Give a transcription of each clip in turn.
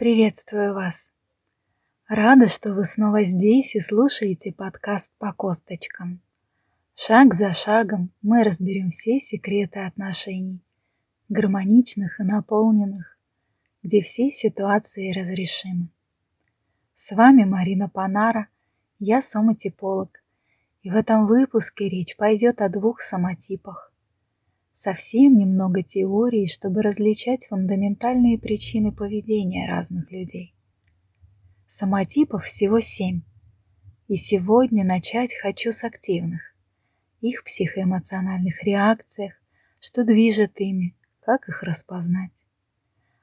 Приветствую вас! Рада, что вы снова здесь и слушаете подкаст по косточкам. Шаг за шагом мы разберем все секреты отношений, гармоничных и наполненных, где все ситуации разрешимы. С вами Марина Панара, я соматиполог, и в этом выпуске речь пойдет о двух самотипах. Совсем немного теории, чтобы различать фундаментальные причины поведения разных людей. Самотипов всего семь, и сегодня начать хочу с активных их психоэмоциональных реакциях, что движет ими, как их распознать.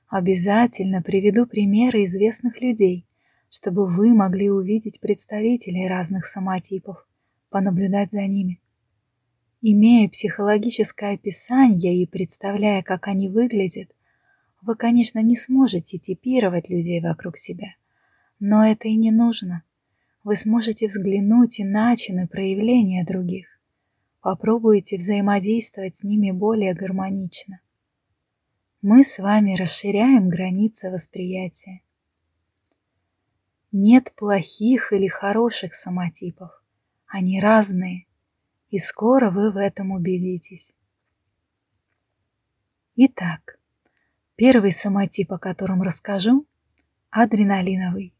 Обязательно приведу примеры известных людей, чтобы вы могли увидеть представителей разных самотипов, понаблюдать за ними. Имея психологическое описание и представляя, как они выглядят, вы, конечно, не сможете типировать людей вокруг себя. Но это и не нужно. Вы сможете взглянуть иначе на проявления других. Попробуйте взаимодействовать с ними более гармонично. Мы с вами расширяем границы восприятия. Нет плохих или хороших самотипов. Они разные, и скоро вы в этом убедитесь. Итак, первый самотип, о котором расскажу, адреналиновый.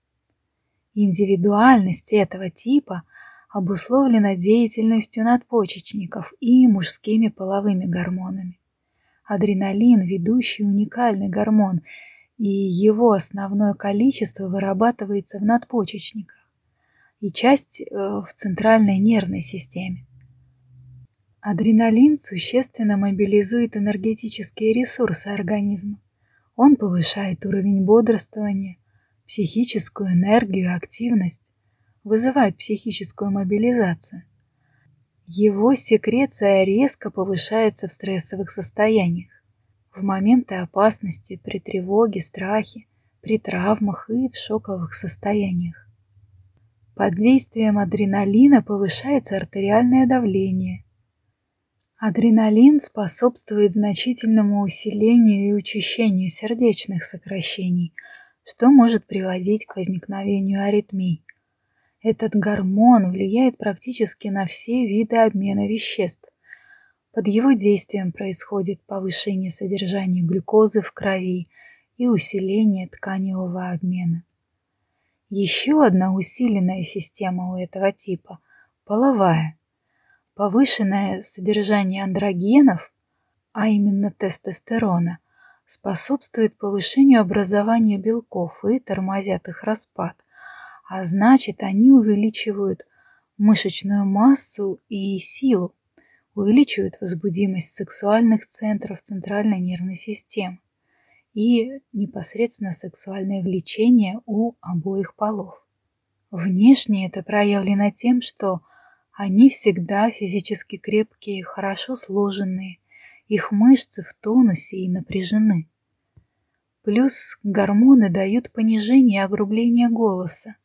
Индивидуальность этого типа – обусловлена деятельностью надпочечников и мужскими половыми гормонами. Адреналин – ведущий уникальный гормон, и его основное количество вырабатывается в надпочечниках и часть э, в центральной нервной системе. Адреналин существенно мобилизует энергетические ресурсы организма. Он повышает уровень бодрствования, психическую энергию активность, вызывает психическую мобилизацию. Его секреция резко повышается в стрессовых состояниях, в моменты опасности, при тревоге, страхе, при травмах и в шоковых состояниях. Под действием адреналина повышается артериальное давление. Адреналин способствует значительному усилению и учащению сердечных сокращений, что может приводить к возникновению аритмий. Этот гормон влияет практически на все виды обмена веществ. Под его действием происходит повышение содержания глюкозы в крови и усиление тканевого обмена. Еще одна усиленная система у этого типа – половая. Повышенное содержание андрогенов, а именно тестостерона, способствует повышению образования белков и тормозят их распад а значит, они увеличивают мышечную массу и силу, увеличивают возбудимость сексуальных центров центральной нервной системы и непосредственно сексуальное влечение у обоих полов. Внешне это проявлено тем, что они всегда физически крепкие, хорошо сложенные, их мышцы в тонусе и напряжены. Плюс гормоны дают понижение и огрубление голоса,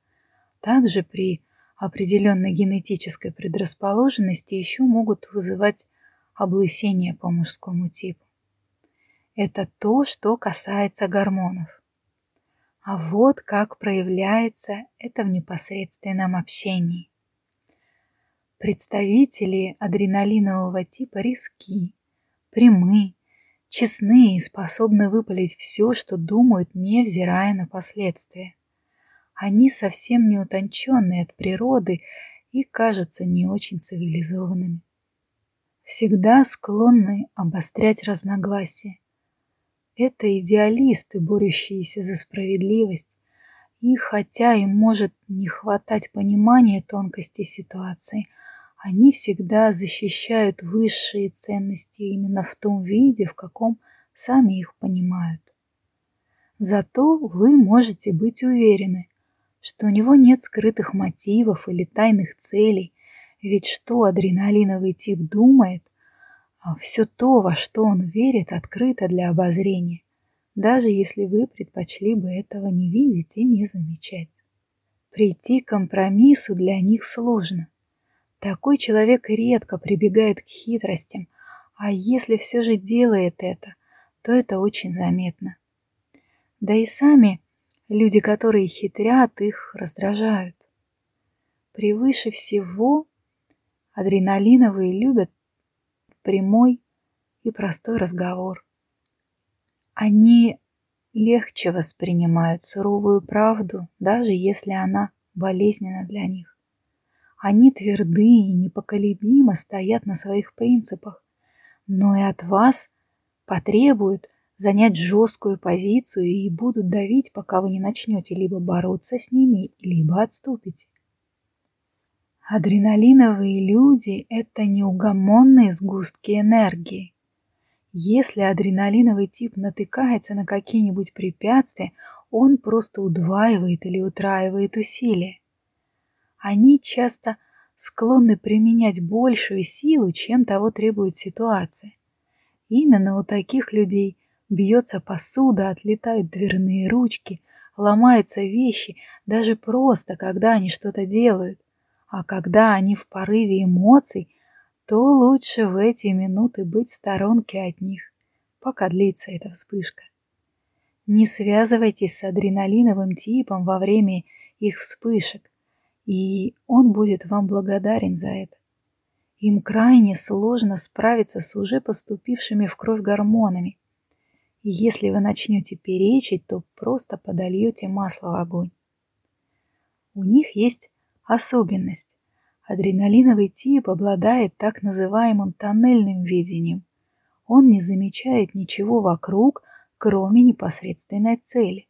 также при определенной генетической предрасположенности еще могут вызывать облысение по мужскому типу. Это то, что касается гормонов. А вот как проявляется это в непосредственном общении. Представители адреналинового типа риски, прямы, честны и способны выпалить все, что думают, невзирая на последствия. Они совсем не утонченные от природы и кажутся не очень цивилизованными. Всегда склонны обострять разногласия. Это идеалисты, борющиеся за справедливость, и хотя им может не хватать понимания тонкости ситуации, они всегда защищают высшие ценности именно в том виде, в каком сами их понимают. Зато вы можете быть уверены, что у него нет скрытых мотивов или тайных целей, ведь что адреналиновый тип думает, а все то, во что он верит, открыто для обозрения, даже если вы предпочли бы этого не видеть и не замечать. Прийти к компромиссу для них сложно. Такой человек редко прибегает к хитростям, а если все же делает это, то это очень заметно. Да и сами Люди, которые хитрят, их раздражают. Превыше всего адреналиновые любят прямой и простой разговор. Они легче воспринимают суровую правду, даже если она болезненна для них. Они тверды и непоколебимо стоят на своих принципах, но и от вас потребуют занять жесткую позицию и будут давить, пока вы не начнете либо бороться с ними, либо отступите. Адреналиновые люди – это неугомонные сгустки энергии. Если адреналиновый тип натыкается на какие-нибудь препятствия, он просто удваивает или утраивает усилия. Они часто склонны применять большую силу, чем того требует ситуация. Именно у таких людей бьется посуда, отлетают дверные ручки, ломаются вещи, даже просто, когда они что-то делают. А когда они в порыве эмоций – то лучше в эти минуты быть в сторонке от них, пока длится эта вспышка. Не связывайтесь с адреналиновым типом во время их вспышек, и он будет вам благодарен за это. Им крайне сложно справиться с уже поступившими в кровь гормонами. И если вы начнете перечить, то просто подольете масло в огонь. У них есть особенность. Адреналиновый тип обладает так называемым тоннельным видением. Он не замечает ничего вокруг, кроме непосредственной цели.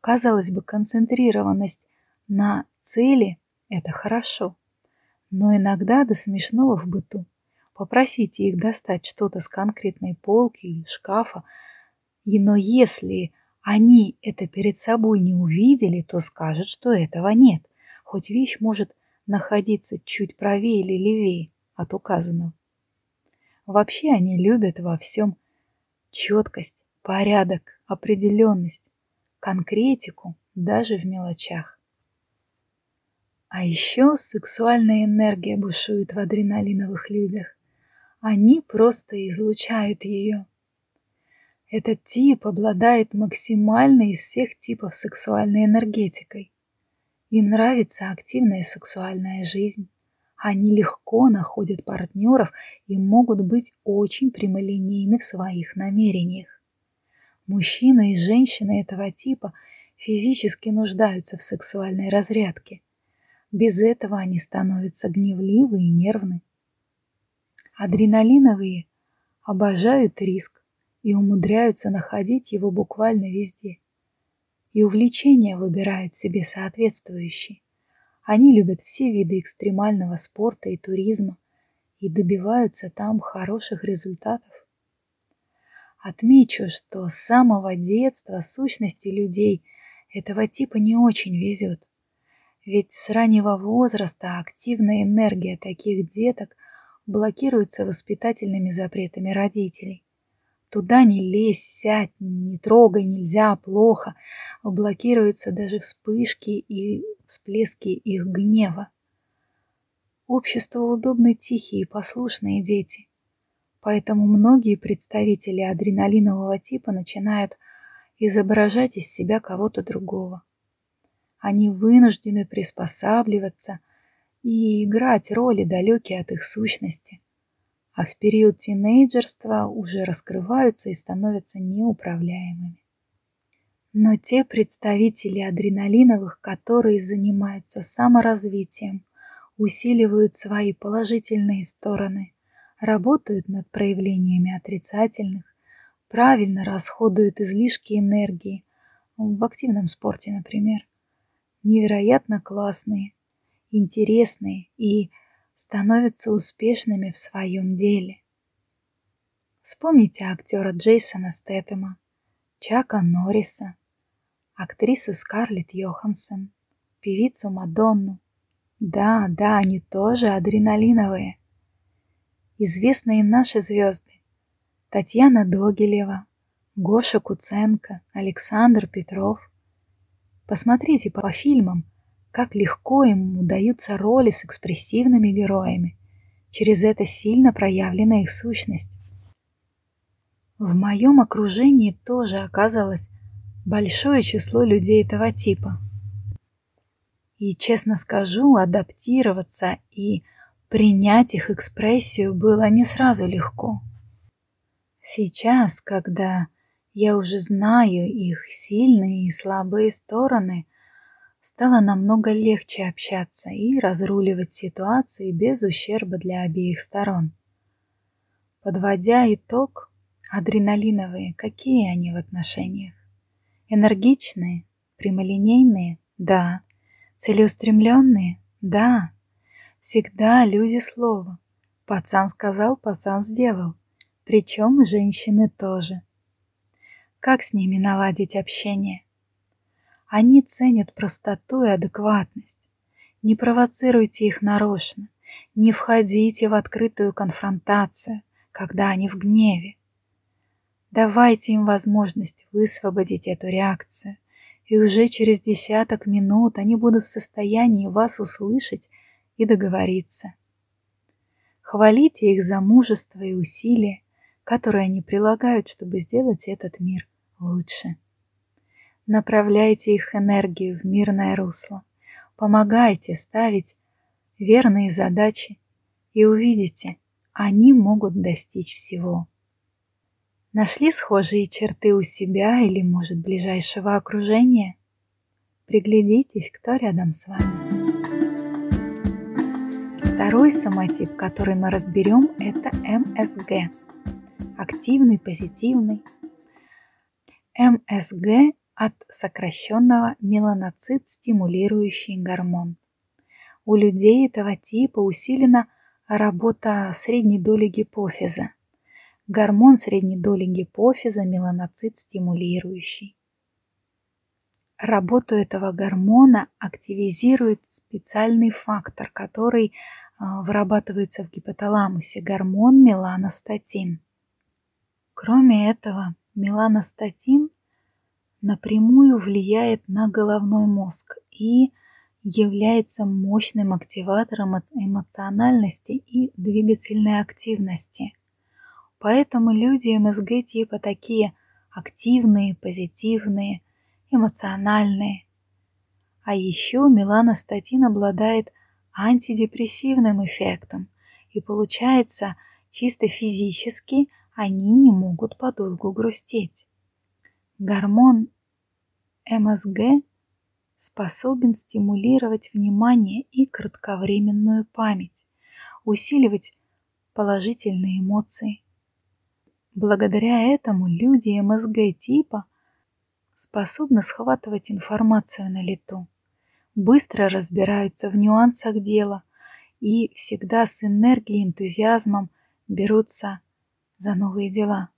Казалось бы, концентрированность на цели – это хорошо. Но иногда до смешного в быту. Попросите их достать что-то с конкретной полки или шкафа, и но если они это перед собой не увидели, то скажут, что этого нет. Хоть вещь может находиться чуть правее или левее от указанного. Вообще они любят во всем четкость, порядок, определенность, конкретику даже в мелочах. А еще сексуальная энергия бушует в адреналиновых людях. Они просто излучают ее. Этот тип обладает максимальной из всех типов сексуальной энергетикой. Им нравится активная сексуальная жизнь. Они легко находят партнеров и могут быть очень прямолинейны в своих намерениях. Мужчины и женщины этого типа физически нуждаются в сексуальной разрядке. Без этого они становятся гневливы и нервны. Адреналиновые обожают риск и умудряются находить его буквально везде и увлечения выбирают себе соответствующие. Они любят все виды экстремального спорта и туризма и добиваются там хороших результатов. Отмечу, что с самого детства сущности людей этого типа не очень везет. Ведь с раннего возраста активная энергия таких деток блокируется воспитательными запретами родителей. Туда не лезь, сядь, не трогай, нельзя, плохо. Блокируются даже вспышки и всплески их гнева. Обществу удобны тихие и послушные дети. Поэтому многие представители адреналинового типа начинают изображать из себя кого-то другого. Они вынуждены приспосабливаться и играть роли, далекие от их сущности – а в период тинейджерства уже раскрываются и становятся неуправляемыми. Но те представители адреналиновых, которые занимаются саморазвитием, усиливают свои положительные стороны, работают над проявлениями отрицательных, правильно расходуют излишки энергии, в активном спорте, например, невероятно классные, интересные и становятся успешными в своем деле. Вспомните актера Джейсона Стэттема, Чака Норриса, актрису Скарлетт Йоханссон, певицу Мадонну. Да, да, они тоже адреналиновые. Известные наши звезды Татьяна Догилева, Гоша Куценко, Александр Петров. Посмотрите по фильмам, как легко им удаются роли с экспрессивными героями. Через это сильно проявлена их сущность. В моем окружении тоже оказалось большое число людей этого типа. И, честно скажу, адаптироваться и принять их экспрессию было не сразу легко. Сейчас, когда я уже знаю их сильные и слабые стороны, стало намного легче общаться и разруливать ситуации без ущерба для обеих сторон. Подводя итог, адреналиновые, какие они в отношениях? Энергичные, прямолинейные? Да. Целеустремленные? Да. Всегда люди слова. Пацан сказал, пацан сделал. Причем женщины тоже. Как с ними наладить общение? Они ценят простоту и адекватность. Не провоцируйте их нарочно, не входите в открытую конфронтацию, когда они в гневе. Давайте им возможность высвободить эту реакцию, и уже через десяток минут они будут в состоянии вас услышать и договориться. Хвалите их за мужество и усилия, которые они прилагают, чтобы сделать этот мир лучше. Направляйте их энергию в мирное русло. Помогайте ставить верные задачи и увидите, они могут достичь всего. Нашли схожие черты у себя или, может, ближайшего окружения? Приглядитесь, кто рядом с вами. Второй самотип, который мы разберем, это МСГ. Активный, позитивный. МСГ от сокращенного меланоцит стимулирующий гормон. У людей этого типа усилена работа средней доли гипофиза. Гормон средней доли гипофиза меланоцит стимулирующий. Работу этого гормона активизирует специальный фактор, который а, вырабатывается в гипоталамусе, гормон меланостатин. Кроме этого, меланостатин – напрямую влияет на головной мозг и является мощным активатором эмоциональности и двигательной активности. Поэтому люди МСГ типа такие активные, позитивные, эмоциональные. А еще меланостатин обладает антидепрессивным эффектом, и получается, чисто физически они не могут подолгу грустить. Гормон МСГ способен стимулировать внимание и кратковременную память, усиливать положительные эмоции. Благодаря этому люди МСГ типа способны схватывать информацию на лету, быстро разбираются в нюансах дела и всегда с энергией и энтузиазмом берутся за новые дела.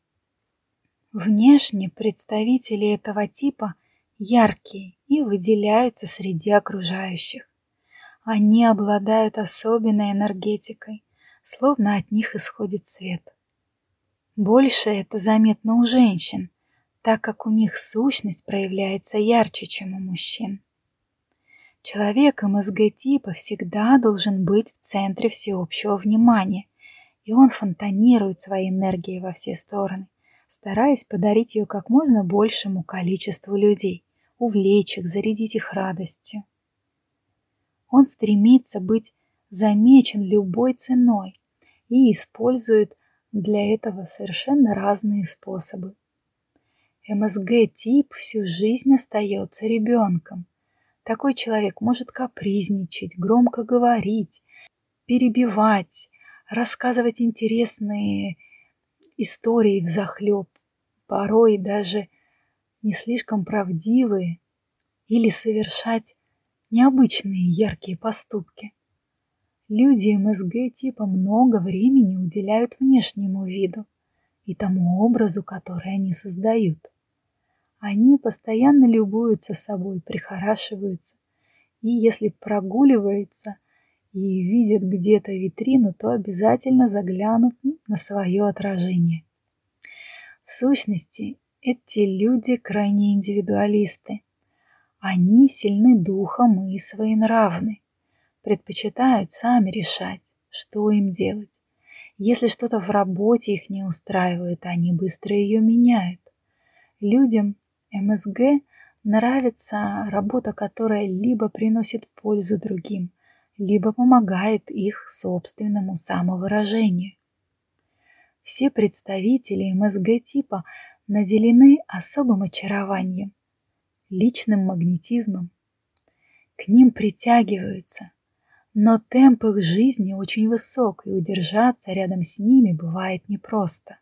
Внешне представители этого типа яркие и выделяются среди окружающих. Они обладают особенной энергетикой, словно от них исходит свет. Больше это заметно у женщин, так как у них сущность проявляется ярче, чем у мужчин. Человек МСГ-типа всегда должен быть в центре всеобщего внимания, и он фонтанирует своей энергией во все стороны стараясь подарить ее как можно большему количеству людей, увлечь их, зарядить их радостью. Он стремится быть замечен любой ценой и использует для этого совершенно разные способы. МСГ-тип всю жизнь остается ребенком. Такой человек может капризничать, громко говорить, перебивать, рассказывать интересные истории взахлеб, порой даже не слишком правдивые, или совершать необычные яркие поступки. Люди МСГ типа много времени уделяют внешнему виду и тому образу, который они создают. Они постоянно любуются собой, прихорашиваются, и если прогуливаются и видят где-то витрину, то обязательно заглянут на свое отражение. В сущности, эти люди крайне индивидуалисты. Они сильны духом и своенравны, предпочитают сами решать, что им делать. Если что-то в работе их не устраивает, они быстро ее меняют. Людям МСГ нравится работа, которая либо приносит пользу другим, либо помогает их собственному самовыражению. Все представители МСГ типа наделены особым очарованием, личным магнетизмом. К ним притягиваются, но темп их жизни очень высок, и удержаться рядом с ними бывает непросто.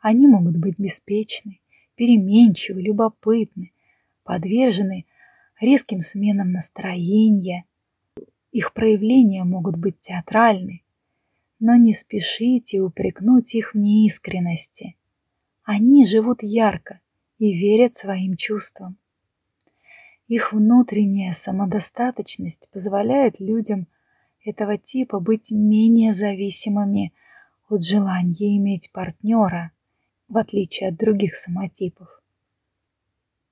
Они могут быть беспечны, переменчивы, любопытны, подвержены резким сменам настроения. Их проявления могут быть театральны, но не спешите упрекнуть их в неискренности. Они живут ярко и верят своим чувствам. Их внутренняя самодостаточность позволяет людям этого типа быть менее зависимыми от желания иметь партнера, в отличие от других самотипов.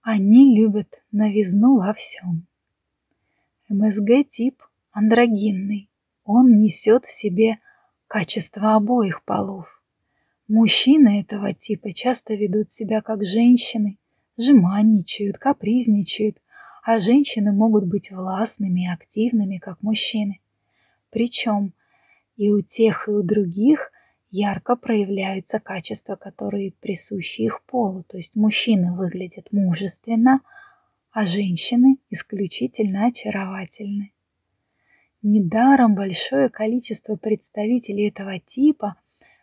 Они любят новизну во всем. МСГ-тип андрогинный. Он несет в себе качество обоих полов. Мужчины этого типа часто ведут себя как женщины, жеманничают, капризничают, а женщины могут быть властными и активными, как мужчины. Причем и у тех, и у других ярко проявляются качества, которые присущи их полу, то есть мужчины выглядят мужественно, а женщины исключительно очаровательны. Недаром большое количество представителей этого типа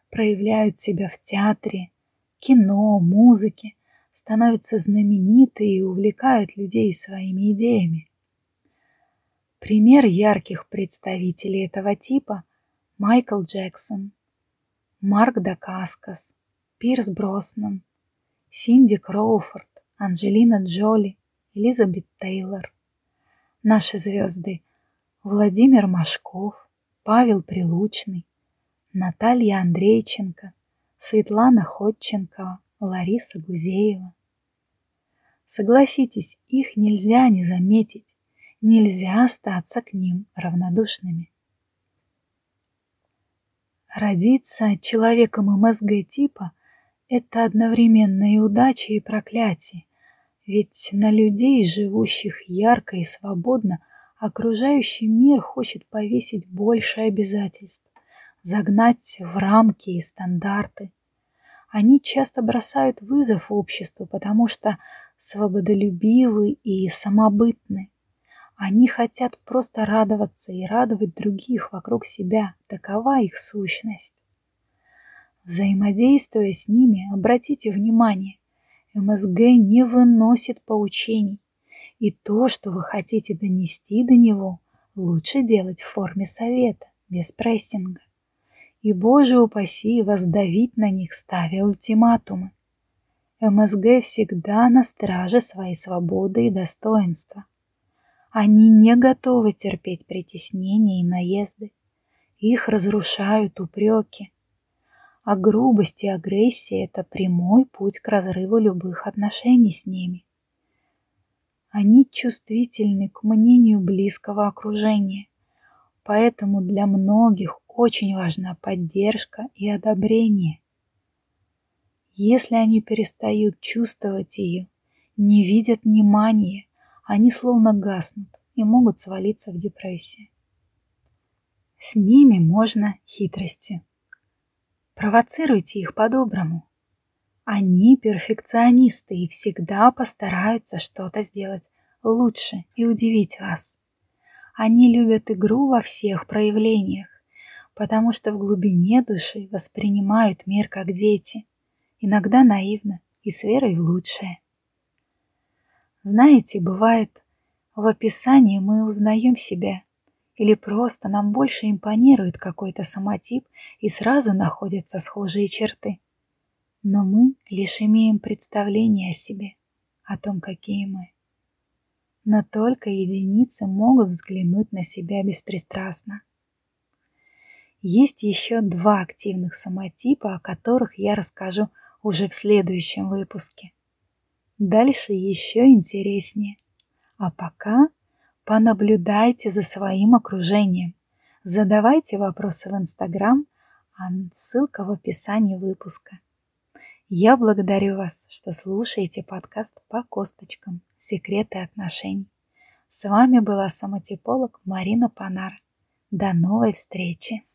проявляют себя в театре, кино, музыке, становятся знамениты и увлекают людей своими идеями. Пример ярких представителей этого типа – Майкл Джексон, Марк Дакаскас, Пирс Броснан, Синди Кроуфорд, Анджелина Джоли, Элизабет Тейлор. Наши звезды Владимир Машков, Павел Прилучный, Наталья Андрейченко, Светлана Ходченкова, Лариса Гузеева. Согласитесь, их нельзя не заметить, нельзя остаться к ним равнодушными. Родиться человеком МСГ типа – это одновременно и удача, и проклятие, ведь на людей, живущих ярко и свободно – Окружающий мир хочет повесить больше обязательств, загнать в рамки и стандарты. Они часто бросают вызов обществу, потому что свободолюбивы и самобытны. Они хотят просто радоваться и радовать других вокруг себя. Такова их сущность. Взаимодействуя с ними, обратите внимание, МСГ не выносит поучений, и то, что вы хотите донести до него, лучше делать в форме совета, без прессинга. И, Боже упаси, вас давить на них, ставя ультиматумы. МСГ всегда на страже своей свободы и достоинства. Они не готовы терпеть притеснения и наезды. Их разрушают упреки. А грубость и агрессия – это прямой путь к разрыву любых отношений с ними. Они чувствительны к мнению близкого окружения, поэтому для многих очень важна поддержка и одобрение. Если они перестают чувствовать ее, не видят внимания, они словно гаснут и могут свалиться в депрессию. С ними можно хитростью. Провоцируйте их по-доброму. Они перфекционисты и всегда постараются что-то сделать лучше и удивить вас. Они любят игру во всех проявлениях, потому что в глубине души воспринимают мир как дети, иногда наивно и с верой в лучшее. Знаете, бывает, в описании мы узнаем себя, или просто нам больше импонирует какой-то самотип и сразу находятся схожие черты но мы лишь имеем представление о себе, о том, какие мы. Но только единицы могут взглянуть на себя беспристрастно. Есть еще два активных самотипа, о которых я расскажу уже в следующем выпуске. Дальше еще интереснее. А пока понаблюдайте за своим окружением. Задавайте вопросы в Инстаграм, а ссылка в описании выпуска. Я благодарю вас, что слушаете подкаст по косточкам «Секреты отношений». С вами была самотиполог Марина Панар. До новой встречи!